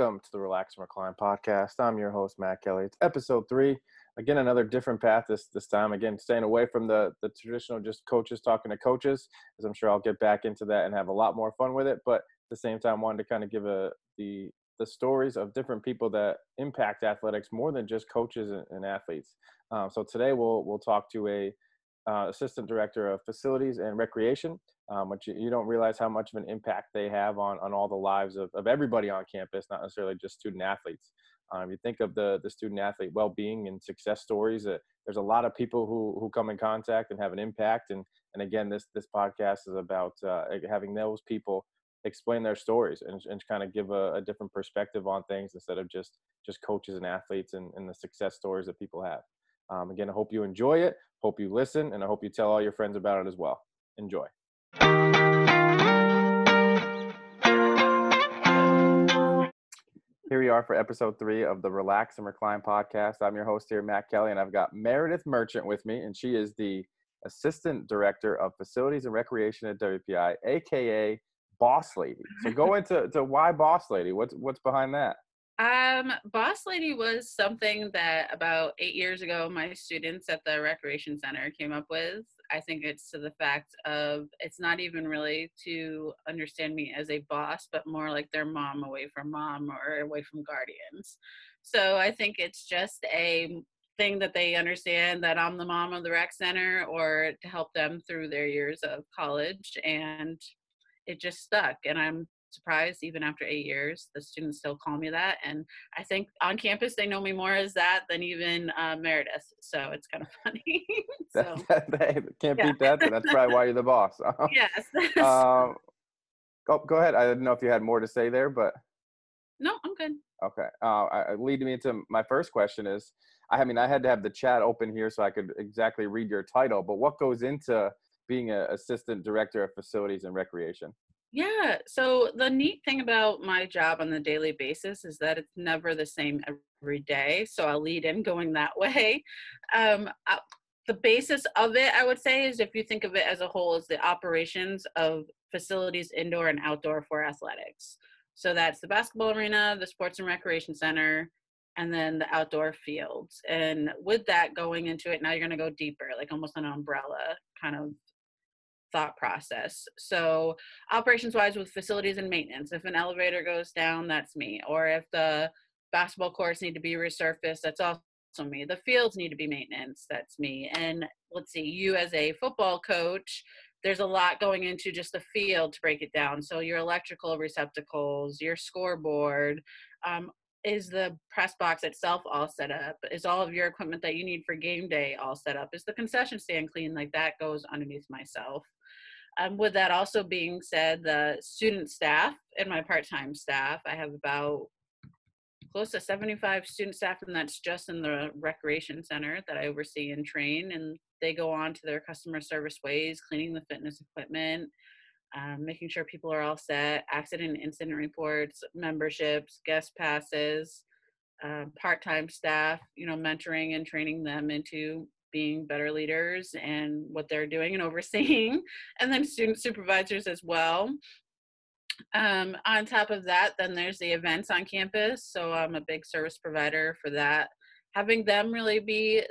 welcome to the Relax and Recline podcast. I'm your host, Matt Kelly. It's episode three. Again, another different path this this time. Again, staying away from the the traditional just coaches talking to coaches, as I'm sure I'll get back into that and have a lot more fun with it. But at the same time, I wanted to kind of give a the the stories of different people that impact athletics more than just coaches and, and athletes. Um, so today we'll we'll talk to a uh, assistant director of facilities and recreation, um, which you, you, don't realize how much of an impact they have on, on all the lives of, of everybody on campus, not necessarily just student athletes. Um, you think of the, the student athlete well-being and success stories, uh, there's a lot of people who, who come in contact and have an impact. And, and again, this, this podcast is about uh, having those people explain their stories and, and kind of give a, a, different perspective on things instead of just, just coaches and athletes and, and the success stories that people have. Um, again, I hope you enjoy it. Hope you listen, and I hope you tell all your friends about it as well. Enjoy. Here we are for episode three of the Relax and Recline podcast. I'm your host here, Matt Kelly, and I've got Meredith Merchant with me, and she is the Assistant Director of Facilities and Recreation at WPI, aka Boss Lady. So go into to why Boss Lady. What's what's behind that? Um, Boss Lady was something that about eight years ago my students at the Recreation Center came up with. I think it's to the fact of it's not even really to understand me as a boss, but more like their mom away from mom or away from guardians. So I think it's just a thing that they understand that I'm the mom of the rec center or to help them through their years of college and it just stuck and I'm surprised even after eight years the students still call me that and i think on campus they know me more as that than even uh, meredith so it's kind of funny so, that, that, can't yeah. beat that that's probably why you're the boss yes. Um, go, go ahead i didn't know if you had more to say there but no i'm good. Okay uh, leading me into my first question is i mean i had to have the chat open here so i could exactly read your title but what goes into being an assistant director of facilities and recreation yeah. So the neat thing about my job on the daily basis is that it's never the same every day. So I'll lead in going that way. Um, uh, the basis of it, I would say, is if you think of it as a whole, is the operations of facilities indoor and outdoor for athletics. So that's the basketball arena, the sports and recreation center, and then the outdoor fields. And with that going into it, now you're going to go deeper, like almost an umbrella kind of thought process. So, operations wise, with facilities and maintenance, if an elevator goes down, that's me. Or if the basketball courts need to be resurfaced, that's also me. The fields need to be maintenance, that's me. And let's see, you as a football coach, there's a lot going into just the field to break it down. So, your electrical receptacles, your scoreboard, um, is the press box itself all set up? Is all of your equipment that you need for game day all set up? Is the concession stand clean? Like that goes underneath myself. Um, with that also being said, the student staff and my part-time staff, I have about close to 75 student staff, and that's just in the recreation center that I oversee and train. And they go on to their customer service ways, cleaning the fitness equipment, um, making sure people are all set, accident incident reports, memberships, guest passes, uh, part-time staff, you know, mentoring and training them into being better leaders and what they're doing and overseeing, and then student supervisors as well. Um, on top of that, then there's the events on campus. So I'm a big service provider for that. Having them really be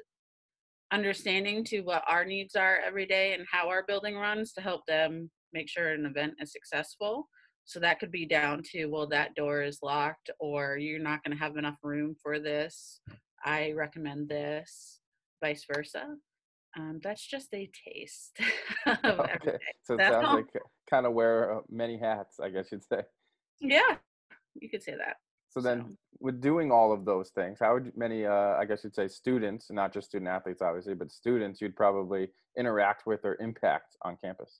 understanding to what our needs are every day and how our building runs to help them make sure an event is successful. So that could be down to, well, that door is locked, or you're not going to have enough room for this. I recommend this vice versa. Um, that's just a taste of okay. everything. So it sounds like kind of wear uh, many hats, I guess you'd say. Yeah, you could say that. So then, so. with doing all of those things, how would many, uh, I guess you'd say, students, not just student athletes, obviously, but students, you'd probably interact with or impact on campus?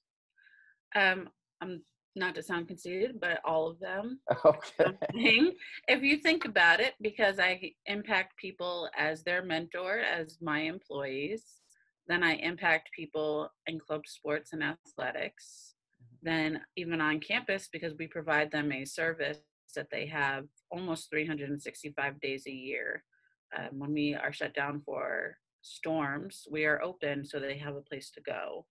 Um, I'm not to sound conceited, but all of them. Okay. If you think about it, because I impact people as their mentor, as my employees, then I impact people in club sports and athletics. Mm-hmm. Then, even on campus, because we provide them a service that they have almost 365 days a year. Um, when we are shut down for storms, we are open so they have a place to go.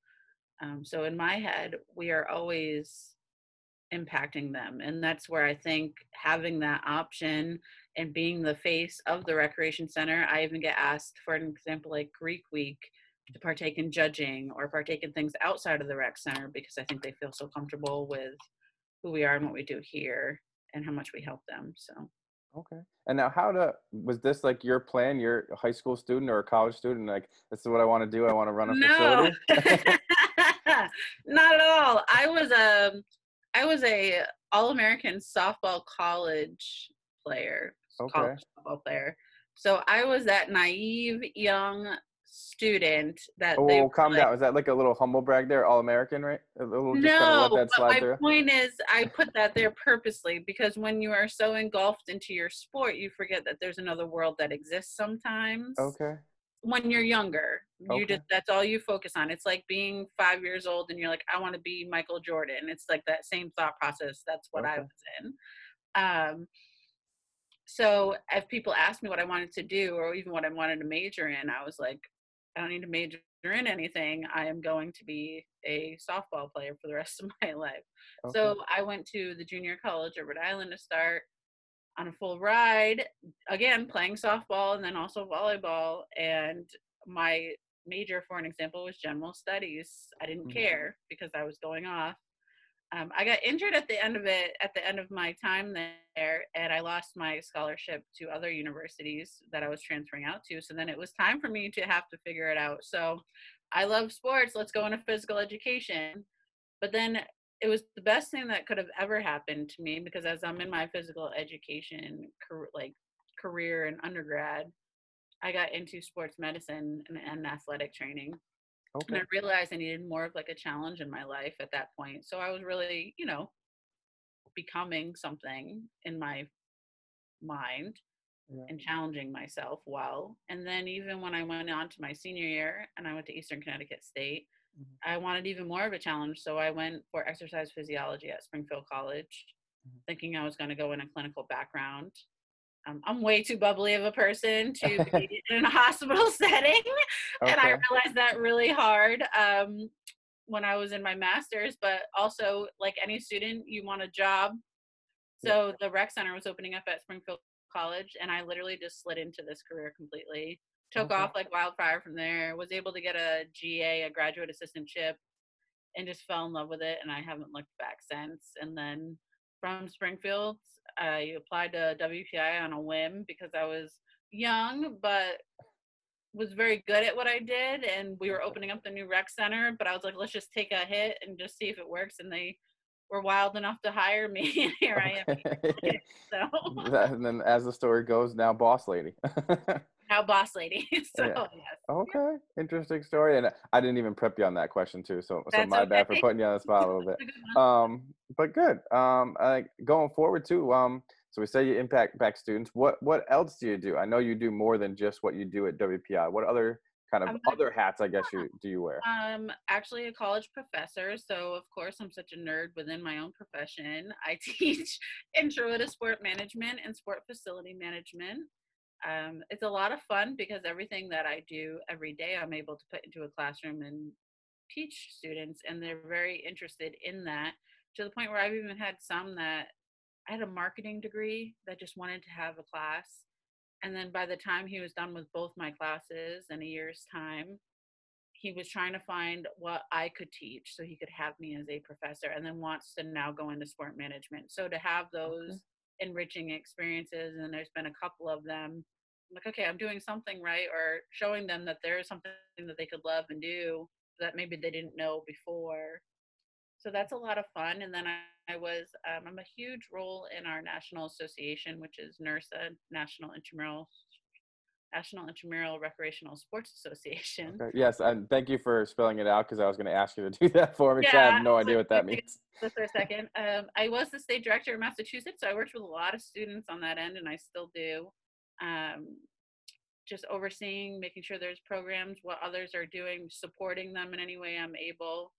Um, so, in my head, we are always impacting them and that's where i think having that option and being the face of the recreation center i even get asked for an example like greek week to partake in judging or partake in things outside of the rec center because i think they feel so comfortable with who we are and what we do here and how much we help them so. Okay and now how to was this like your plan you're a high school student or a college student like this is what i want to do i want to run a no. facility? Not at all. I was a um, I was a All American softball college player, Okay. college softball player. So I was that naive young student that oh calm like, down is that like a little humble brag there all american right a little just no, but my point is, I put that there purposely because when you are so engulfed into your sport, you forget that there's another world that exists sometimes. okay When you're younger, you Okay. just that's all you focus on. It's like being five years old and you're like, I want to be Michael Jordan. It's like that same thought process. That's what I was in. Um, so if people asked me what I wanted to do or even what I wanted to major in, I was like, I don't need to major in anything. I am going to be a softball player for the rest of my life. okay. So I went to the junior college at Rhode Island to start on a full ride, again, playing softball and then also volleyball. And my major, for an example, was general studies. I didn't Mhm. care because I was going off. Um, I got injured at the end of it, at the end of my time there, and I lost my scholarship to other universities that I was transferring out to. So then it was time for me to have to figure it out. So I love sports. Let's go into physical education. But then it was the best thing that could have ever happened to me because as I'm in my physical education like career and undergrad, I got into sports medicine and, and athletic training. And I realized I needed more of like a challenge in my life at that point. So I was really, you know, becoming something in my mind Yeah. and challenging myself well. And then even when I went on to my senior year and I went to Eastern Connecticut State. I wanted even more of a challenge. So I went for exercise physiology at Springfield College, Mhm. thinking I was going to go in a clinical background. Um, I'm way too bubbly of a person to be in a hospital setting and I realized that really hard um, when I was in my master's. But also, like any student, you want a job. Yeah. So the rec center was opening up at Springfield College, and I literally just slid into this career completely. Took Okay. off like wildfire from there. Was able to get a GA, a graduate assistantship, and just fell in love with it. And I haven't looked back since. And then from Springfield, I applied to WPI on a whim because I was young, but was very good at what I did, and we were opening up the new rec center. But I was like, let's just take a hit and just see if it works. And they were wild enough to hire me, and here I am. So and then as the story goes now boss lady now, boss lady. so Yeah. yes, okay interesting story and i didn't even prep you on that question too so so my bad for putting you on the spot a little bit That's a good one. um but good um I, going forward too um so we say you impact back students what what else do you do i know you do more than just what you do at wpi what other kind of other hats i guess you do you wear I'm actually a college professor, so of course I'm such a nerd within my own profession. I teach intro to sport management and sport facility management. Um, it's a lot of fun because everything that I do every day, I'm able to put into a classroom and teach students, and they're very interested in that to the point where I've even had some that I had a marketing degree that just wanted to have a class. And then by the time he was done with both my classes in a year's time, he was trying to find what I could teach so he could have me as a professor and then wants to now go into sport management. So to have those enriching experiences, and there's been a couple of them, I'm like, okay, I'm doing something right, or showing them that there is something that they could love and do that maybe they didn't know before. So that's a lot of fun. And then I, I was, um, I'm a huge role in our national association, which is NIRSA, National Intramural National Intramural Recreational Sports Association. Okay, yes and thank you for spelling it out because i was going to ask you to do that for me 'cause i Yeah, have no idea what that means just for a second. Um, I was the state director in Massachusetts, so I worked with a lot of students on that end, and I still do. Um, just overseeing, making sure there's programs, what others are doing, supporting them in any way I'm able.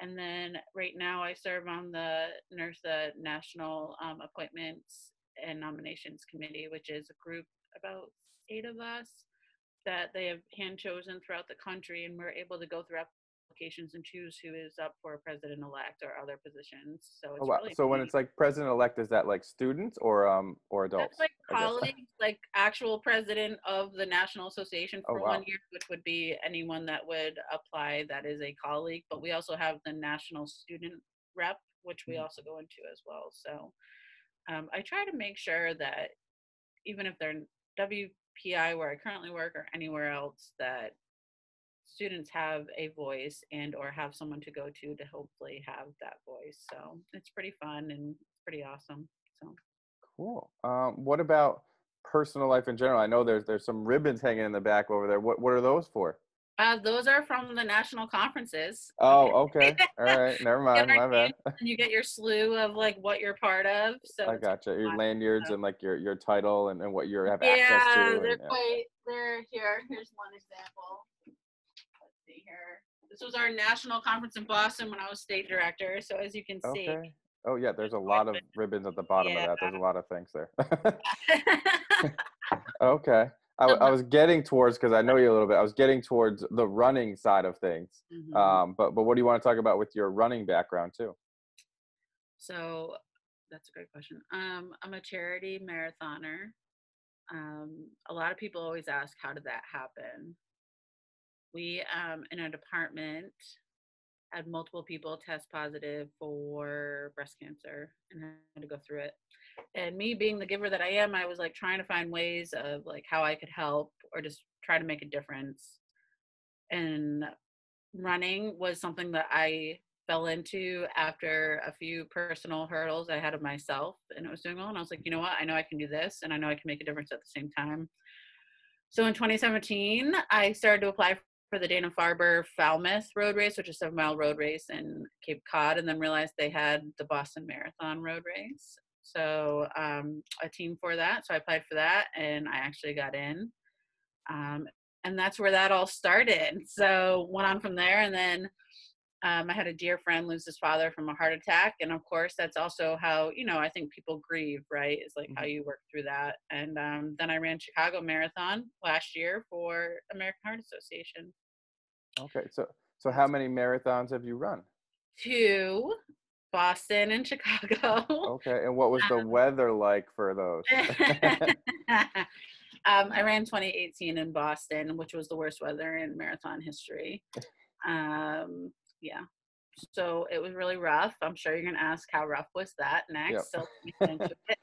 And then right now, I serve on the NIRSA National um, Appointments and Nominations Committee, which is a group about eight of us that they have hand chosen throughout the country, and we're able to go through applications and choose who is up for president elect or other positions. So it's Oh, wow. really So when it's like president elect, is that like students or um or adults? That's like colleagues, like actual president of the National Association Oh, for wow. one year, which would be anyone that would apply that is a colleague. But we also have the national student rep, which we Mhm. also go into as well. So um, I try to make sure that even if they're WPI where I currently work or anywhere else, that students have a voice and or have someone to go to to hopefully have that voice. So it's pretty fun and pretty awesome. So. Cool. Um, what about personal life in general? I know there's there's some ribbons hanging in the back over there. What what are those for? Uh, those are from the national conferences. Oh, okay. All right. Never mind. My bad. And you get your slew of like what you're part of. So I gotcha. Your lanyards So- and like your your title and, and what you have access to. Yeah, and- they're yeah. quite. They're here. Here's one example. Let's see here. This was our national conference in Boston when I was state director. So as you can see, Okay. Oh yeah, there's a lot of ribbons at the bottom of that. There's a lot of things there. okay. I, I was getting towards because I know you a little bit. I was getting towards the running side of things. Mhm. Um, but but what do you want to talk about with your running background too? So that's a great question. Um, I'm a charity marathoner. Um, a lot of people always ask, how did that happen? We, um, in our department, had multiple people test positive for breast cancer and had to go through it. And me being the giver that I am, I was like trying to find ways of like how I could help or just try to make a difference. And running was something that I fell into after a few personal hurdles I had of myself and it was doing well. And I was like, you know what? I know I can do this and I know I can make a difference at the same time. So in 2017, I started to apply for the Dana Farber Falmouth Road Race, which is a seven mile road race in Cape Cod, and then realized they had the Boston Marathon Road Race. So um, a team for that. So I applied for that and I actually got in. Um, and that's where that all started. So went on from there and then um, I had a dear friend lose his father from a heart attack, and of course, that's also how you know I think people grieve, right? Is like how you work through that. And um, then I ran Chicago Marathon last year for American Heart Association. Okay. So so how many marathons have you run? Two, Boston and Chicago. Okay. And what was the Um, weather like for those? um, I ran 2018 in Boston, which was the worst weather in marathon history. Um, yeah. So it was really rough. I'm sure you're going to ask how rough was that next. Yep. So let me get into it.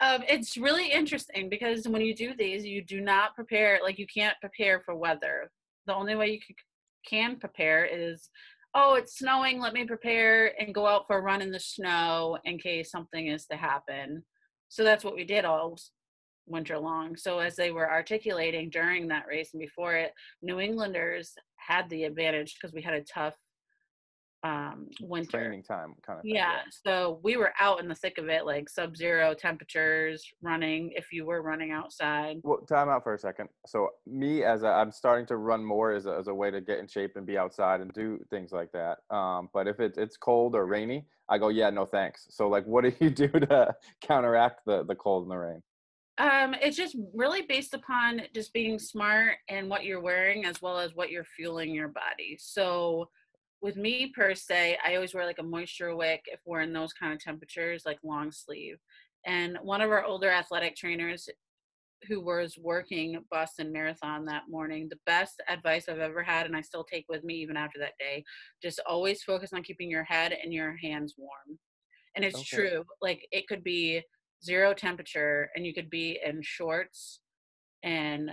Um, it's really interesting because when you do these, you do not prepare, like you can't prepare for weather. The only way you can prepare is, oh, it's snowing, let me prepare and go out for a run in the snow in case something is to happen. So that's what we did all winter long. So as they were articulating during that race and before it, New Englanders had the advantage because we had a tough um, winter. Training time kind of thing. Yeah, so we were out in the thick of it, like sub-zero temperatures, running. If you were running outside, Well, time out for a second. So me, as a, I'm starting to run more as a, as a way to get in shape and be outside and do things like that. Um, but if it's it's cold or rainy, I go, yeah, no thanks. So like, what do you do to counteract the the cold and the rain? um, it's just really based upon just being smart and what you're wearing, as well as what you're fueling your body. So, with me per se, I always wear like a moisture wick if we're in those kind of temperatures, like long sleeve. And one of our older athletic trainers who was working Boston Marathon that morning, the best advice I've ever had, and I still take with me even after that day, just always focus on keeping your head and your hands warm. And it's Okay. true. Like it could be zero temperature and you could be in shorts and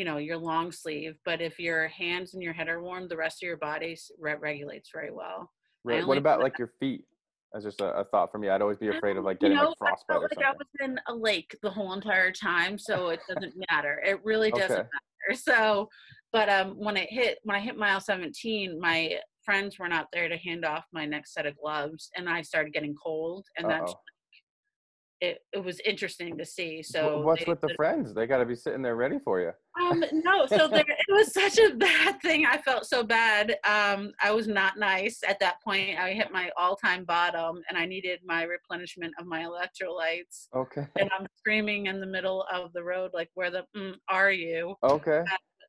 you know your long sleeve but if your hands and your head are warm the rest of your body re- regulates very well Right. What about that- like your feet? That's just a, a thought for me. I'd always be afraid of like You getting know, like frostbite I or felt like I was in a lake the whole entire time, so it doesn't matter. It really doesn't Okay. matter. So, but um, when it hit, when I hit mile 17, my friends were not there to hand off my next set of gloves, and I started getting cold, and that's Uh-oh. It. It was interesting to see. So, What's they- with the friends? They got to be sitting there ready for you. um, no, so there, it was such a bad thing. I felt so bad. Um, I was not nice at that point. I hit my all-time bottom, and I needed my replenishment of my electrolytes. Okay. and I'm screaming in the middle of the road, like, "Where the mm, are you?" Okay.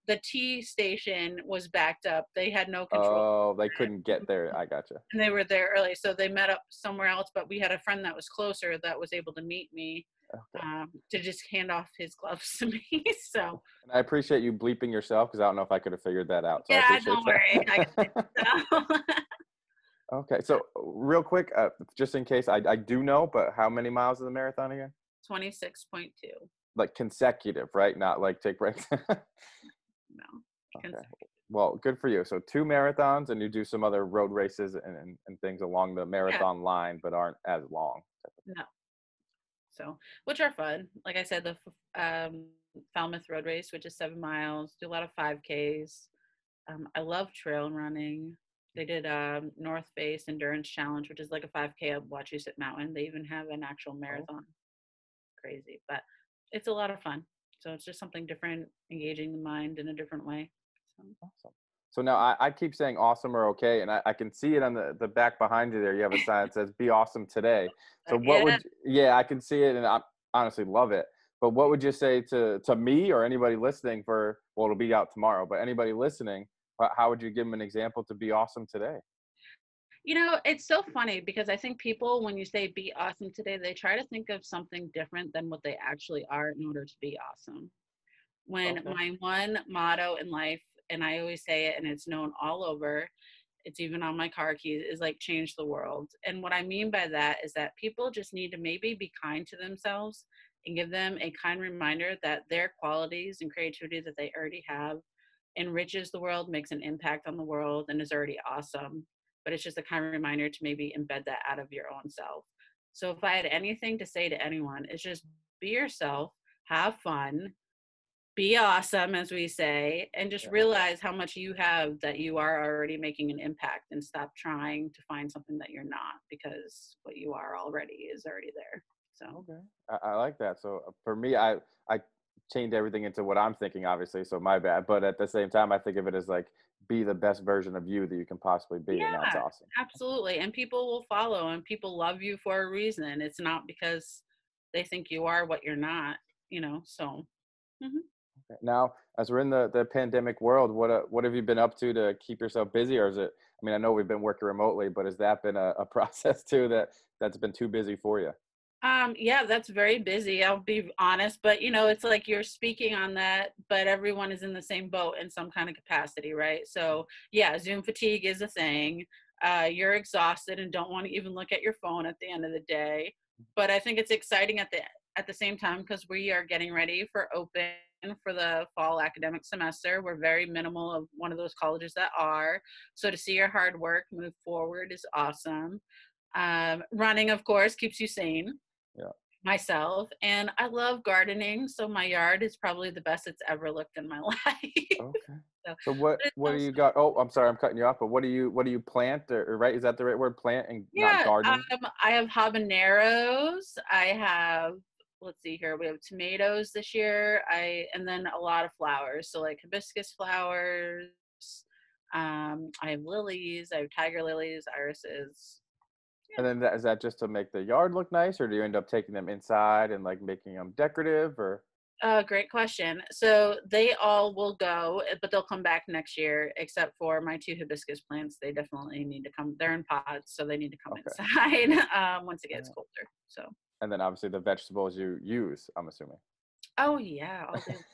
The T station was backed up. They had no control. Oh, they couldn't get there. I gotcha. and they were there early so they met up somewhere else but we had a friend that was closer that was able to meet me Okay. um, to just hand off his gloves to me so And I appreciate you bleeping yourself because I don't know if I could have figured that out. So Yeah, appreciate don't worry. I that. so, okay, so real quick, uh, just in case I, I do know, but how many miles is the marathon again? 26.2 Like consecutive, right? Not like take breaks. okay. Well, good for you. So two marathons, and you do some other road races and, and, and things along the marathon line, but aren't as long. no. So which are fun. Like i said the um, falmouth road race which is seven miles do a lot of 5ks um, i love trail running. They did um, north face endurance challenge which is like a 5k up wachusett mountain. They even have an actual marathon. Crazy but it's a lot of fun. So it's just something different engaging the mind in a different way Awesome. So now I, I keep saying awesome or okay, and I, I can see it on the, the back behind you there. You have a sign that says "Be awesome today." So what yeah. would yeah, I can see it, and I honestly love it. But what would you say to to me or anybody listening for? Well, it'll be out tomorrow, but anybody listening, how would you give them an example to be awesome today? You know, it's so funny because I think people, when you say be awesome today, they try to think of something different than what they actually are in order to be awesome. When Okay. my one motto in life, and I always say it and it's known all over, it's even on my car keys, is like change the world. And what I mean by that is that people just need to maybe be kind to themselves and give them a kind reminder that their qualities and creativity that they already have enriches the world, makes an impact on the world, and is already awesome but it's just a kind reminder to maybe embed that out of your own self. So if I had anything to say to anyone, it's just be yourself, have fun, be awesome, as we say, and just Yeah. realize how much you have that you are already making an impact and stop trying to find something that you're not because what you are already is already there. So Okay, I, I like that. So uh, for me, I I changed everything into what I'm thinking, obviously. So my bad, but at the same time, I think of it as like be the best version of you that you can possibly be, and that's awesome. absolutely. And people will follow and people love you for a reason. It's not because they think you are what you're not, you know. So Okay. Now, as we're in the, the pandemic world, what uh, what have you been up to to keep yourself busy, or is it? I mean, I know we've been working remotely, but has that been a, a process too that that's been too busy for you? Um, yeah, that's very busy. I'll be honest, but you know, it's like you're speaking on that, but everyone is in the same boat in some kind of capacity, right? So, yeah, Zoom fatigue is a thing. Uh, you're exhausted and don't want to even look at your phone at the end of the day. But I think it's exciting at the at the same time because we are getting ready for open for the fall academic semester. We're very minimal of one of those colleges that are. So to see your hard work move forward is awesome. Um, running, of course, keeps you sane Yeah. myself and i love gardening so my yard is probably the best it's ever looked in my life Okay. So, So what what do you got? Oh, I'm sorry, I'm cutting you off. But what do you what do you plant? Or, or right? Is that the right word? Plant and not yeah garden. um, i have habaneros i have let's see here we have tomatoes this year i and then a lot of flowers so like hibiscus flowers um i have lilies i have tiger lilies irises And then that, is that just to make the yard look nice, or do you end up taking them inside and like making them decorative? Or Uh, great question. So they all will go, eh, but they'll come back next year, except for my two hibiscus plants. They definitely need to come. They're in pods, so they need to come Okay. inside um, once it gets colder. So, and then obviously the vegetables you use. I'm assuming. oh yeah.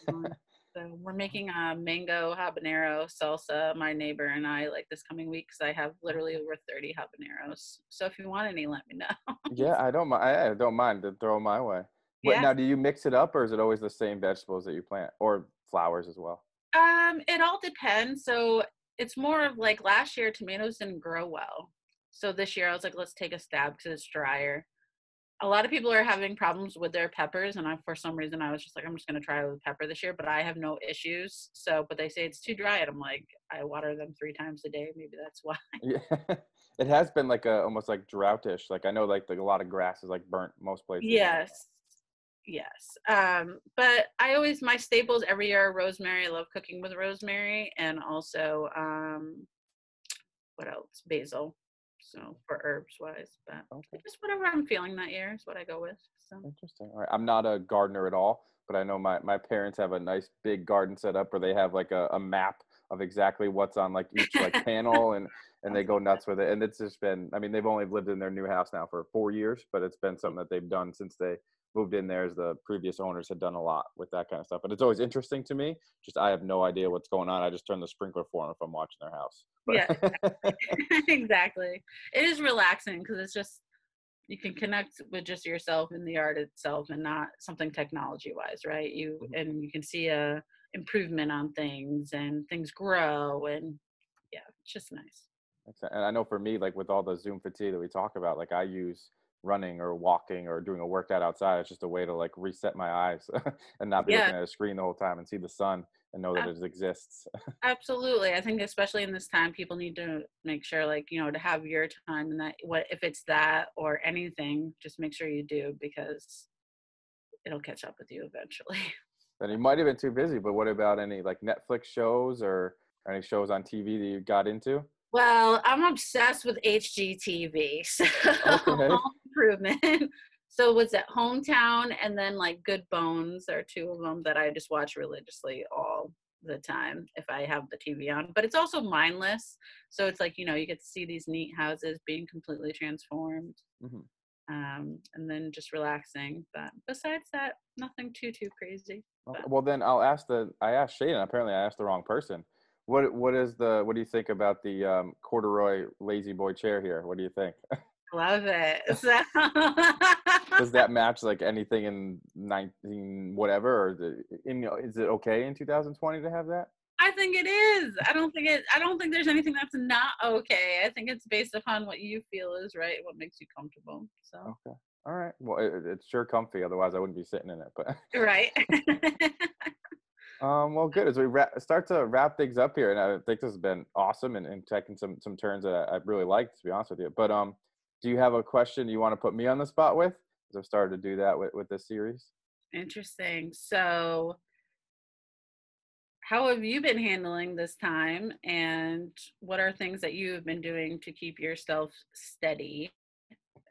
So we're making a mango habanero salsa. My neighbor and I like this coming week because I have literally over 30 habaneros. So if you want any, let me know. Yeah, I don't mind. I don't mind to throw my way. But Yeah. now, do you mix it up, or is it always the same vegetables that you plant, or flowers as well? Um, it all depends. So it's more of like last year tomatoes didn't grow well. So this year I was like, let's take a stab because it's drier. A lot of people are having problems with their peppers, and I, for some reason, I was just like, I'm just gonna try with pepper this year, but I have no issues. So, but they say it's too dry, and I'm like, I water them three times a day. Maybe that's why. Yeah, it has been like a almost like droughtish Like I know, like, like a lot of grass is like burnt most places. Yes. Yes. Um, but I always my staples every year are rosemary. I love cooking with rosemary and also um what else? Basil. So for herbs wise. But Okay, just whatever I'm feeling that year is what I go with. So interesting. All right, I'm not a gardener at all, but I know my my parents have a nice big garden set up where they have like a, a map of exactly what's on like each like panel and and they go nuts with it and it's just been i mean they've only lived in their new house now for four years but it's been something that they've done since they moved in there as the previous owners had done a lot with that kind of stuff but it's always interesting to me just i have no idea what's going on i just turn the sprinkler for them if i'm watching their house but yeah exactly. It is relaxing because it's just you can connect with just yourself in the art itself and not something technology wise right? You mm-hmm. and you can see a improvement on things and things grow and yeah it's just nice. And i know for me like with all the zoom fatigue that we talk about like i use running or walking or doing a workout outside it's just a way to like reset my eyes and not be yeah. looking at a screen the whole time and see the sun and know that it exists. Absolutely i think especially in this time people need to make sure like you know to have your time and that what if it's that or anything just make sure you do because it'll catch up with you eventually. Then you might have been too busy but what about any like netflix shows or any shows on tv that you got into well i'm obsessed with hgtv so okay. improvement so was it hometown and then like good bones are two of them that i just watch religiously all the time if i have the tv on but it's also mindless so it's like you know you get to see these neat houses being completely transformed mm-hmm. um, and then just relaxing but besides that nothing too too crazy but. well then i'll ask the i asked Shaden. apparently i asked the wrong person what what is the what do you think about the um, corduroy La-Z-Boy chair here what do you think Love it. So. Does that match like anything in 19 whatever or is it, in, is it okay in 2020 to have that? I think it is. I don't think it I don't think there's anything that's not okay. I think it's based upon what you feel is right, what makes you comfortable. So Okay. All right. Well, it, it's sure comfy. Otherwise, I wouldn't be sitting in it. But right. um. Well, good. As we start to wrap things up here, and I think this has been awesome and, and taking some some turns that I, I really liked, to be honest with you. But um, do you have a question you want to put me on the spot with? Because I've started to do that with, with this series. Interesting. So, how have you been handling this time, and what are things that you have been doing to keep yourself steady,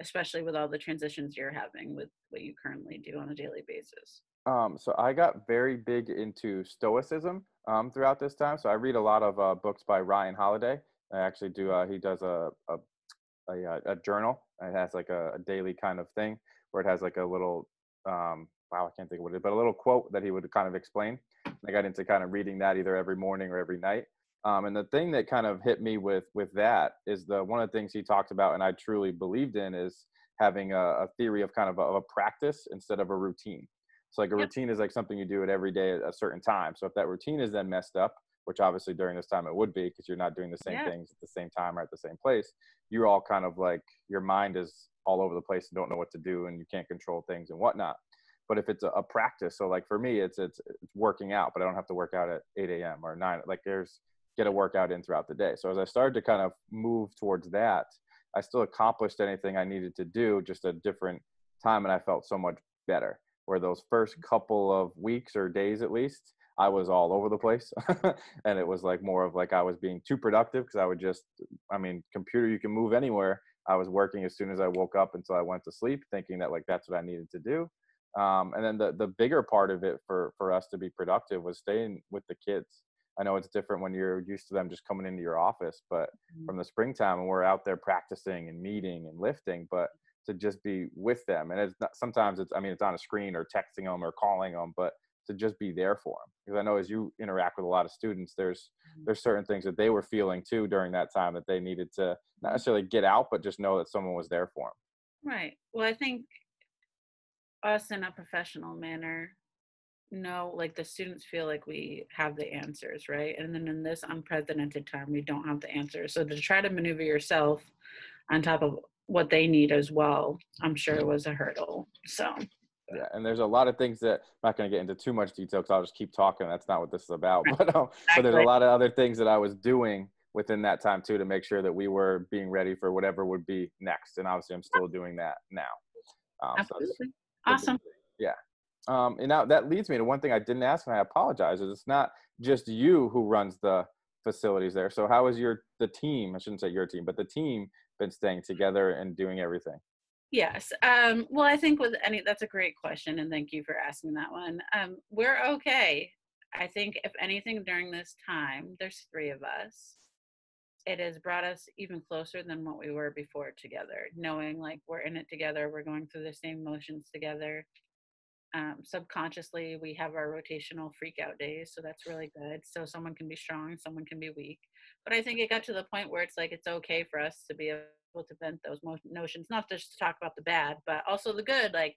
especially with all the transitions you're having with what you currently do on a daily basis? Um, so I got very big into Stoicism um, throughout this time. So I read a lot of uh, books by Ryan Holiday. I actually do. Uh, he does a, a a, uh, a journal. It has like a, a, daily kind of thing where it has like a little um, wow, I can't think of what it is, but a little quote that he would kind of explain. I got into kind of reading that either every morning or every night. Um, and the thing that kind of hit me with with that is the one of the things he talked about, and I truly believed in, is having a, a theory of kind of a, of a, practice instead of a routine. So like a yep. routine is like something you do it every day at a certain time. So if that routine is then messed up, which obviously during this time it would be because you're not doing the same yeah. things at the same time or at the same place you're all kind of like your mind is all over the place and don't know what to do and you can't control things and whatnot but if it's a, a practice so like for me it's, it's it's working out but i don't have to work out at 8 a.m or 9 like there's get a workout in throughout the day so as i started to kind of move towards that i still accomplished anything i needed to do just a different time and i felt so much better where those first couple of weeks or days at least I was all over the place. and it was like more of like I was being too productive because I would just, I mean, computer, you can move anywhere. I was working as soon as I woke up until I went to sleep, thinking that like that's what I needed to do. Um, and then the, the bigger part of it for, for us to be productive was staying with the kids. I know it's different when you're used to them just coming into your office, but mm-hmm. from the springtime and we're out there practicing and meeting and lifting, but to just be with them. And it's not, sometimes it's, I mean, it's on a screen or texting them or calling them, but to just be there for them because i know as you interact with a lot of students there's mm-hmm. there's certain things that they were feeling too during that time that they needed to not necessarily get out but just know that someone was there for them right well i think us in a professional manner know like the students feel like we have the answers right and then in this unprecedented time we don't have the answers so to try to maneuver yourself on top of what they need as well i'm sure was a hurdle so yeah, and there's a lot of things that I'm not going to get into too much detail because I'll just keep talking. That's not what this is about. But um, exactly. but there's a lot of other things that I was doing within that time too to make sure that we were being ready for whatever would be next. And obviously, I'm still doing that now. Um, Absolutely. So awesome. Yeah. Um, and now that leads me to one thing I didn't ask, and I apologize. Is it's not just you who runs the facilities there. So how is your the team? I shouldn't say your team, but the team been staying together and doing everything? Yes. Um, well, I think with any, that's a great question, and thank you for asking that one. Um, we're okay. I think if anything during this time, there's three of us. It has brought us even closer than what we were before together, knowing like we're in it together, we're going through the same motions together. Um, subconsciously, we have our rotational freak out days, so that's really good. So someone can be strong, someone can be weak. But I think it got to the point where it's like it's okay for us to be able to vent those mo- notions, not just to talk about the bad, but also the good. Like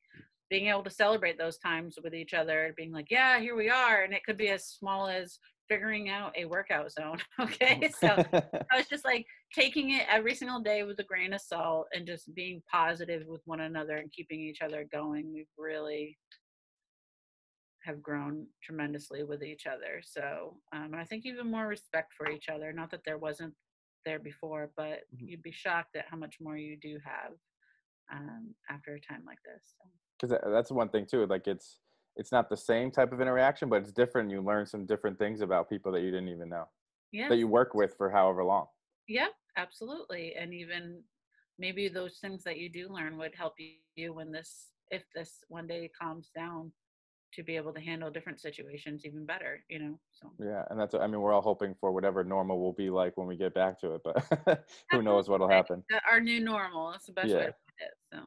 being able to celebrate those times with each other, being like, yeah, here we are. And it could be as small as figuring out a workout zone. Okay. Mm. So I was just like taking it every single day with a grain of salt and just being positive with one another and keeping each other going. We've really have grown tremendously with each other. So um, I think even more respect for each other. Not that there wasn't there before, but Mhm. you'd be shocked at how much more you do have um, after a time like this. So. because that's one thing too like it's it's not the same type of interaction but it's different you learn some different things about people that you didn't even know Yeah. that you work with for however long Yeah, absolutely. And even maybe those things that you do learn would help you when this, if this one day calms down, to be able to handle different situations even better, you know? So, yeah and that's i mean we're all hoping for whatever normal will be like when we get back to it but who knows what'll happen our new normal, that's the best way to put it. So,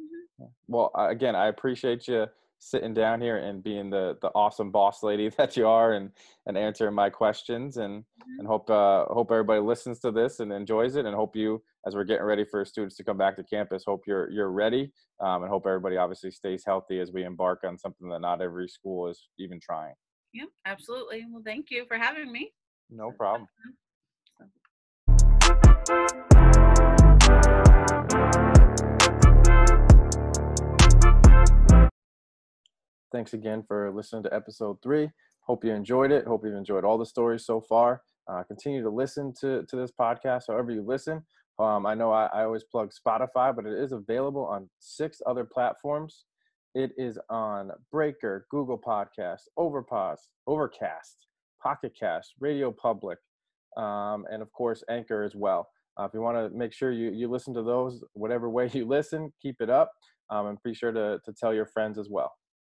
mhm. well again i appreciate you sitting down here and being the the awesome boss lady that you are and and answering my questions and Mhm. and hope uh hope everybody listens to this and enjoys it and hope you as we're getting ready for students to come back to campus hope you're you're ready um, and hope everybody obviously stays healthy as we embark on something that not every school is even trying yeah, absolutely. Well, thank you for having me. no problem thanks again for listening to episode three. Hope you enjoyed it. Hope you've enjoyed all the stories so far. Uh, continue to listen to, to this podcast however you listen. Um, I know I, I always plug Spotify, but it is available on six other platforms. It is on Breaker, Google Podcasts, Overcast, Overcast, Pocket Cast, Radio Public, um, and of course Anchor as well. Uh, if you want to make sure you, you listen to those, whatever way you listen, keep it up, um, and be sure to, to tell your friends as well.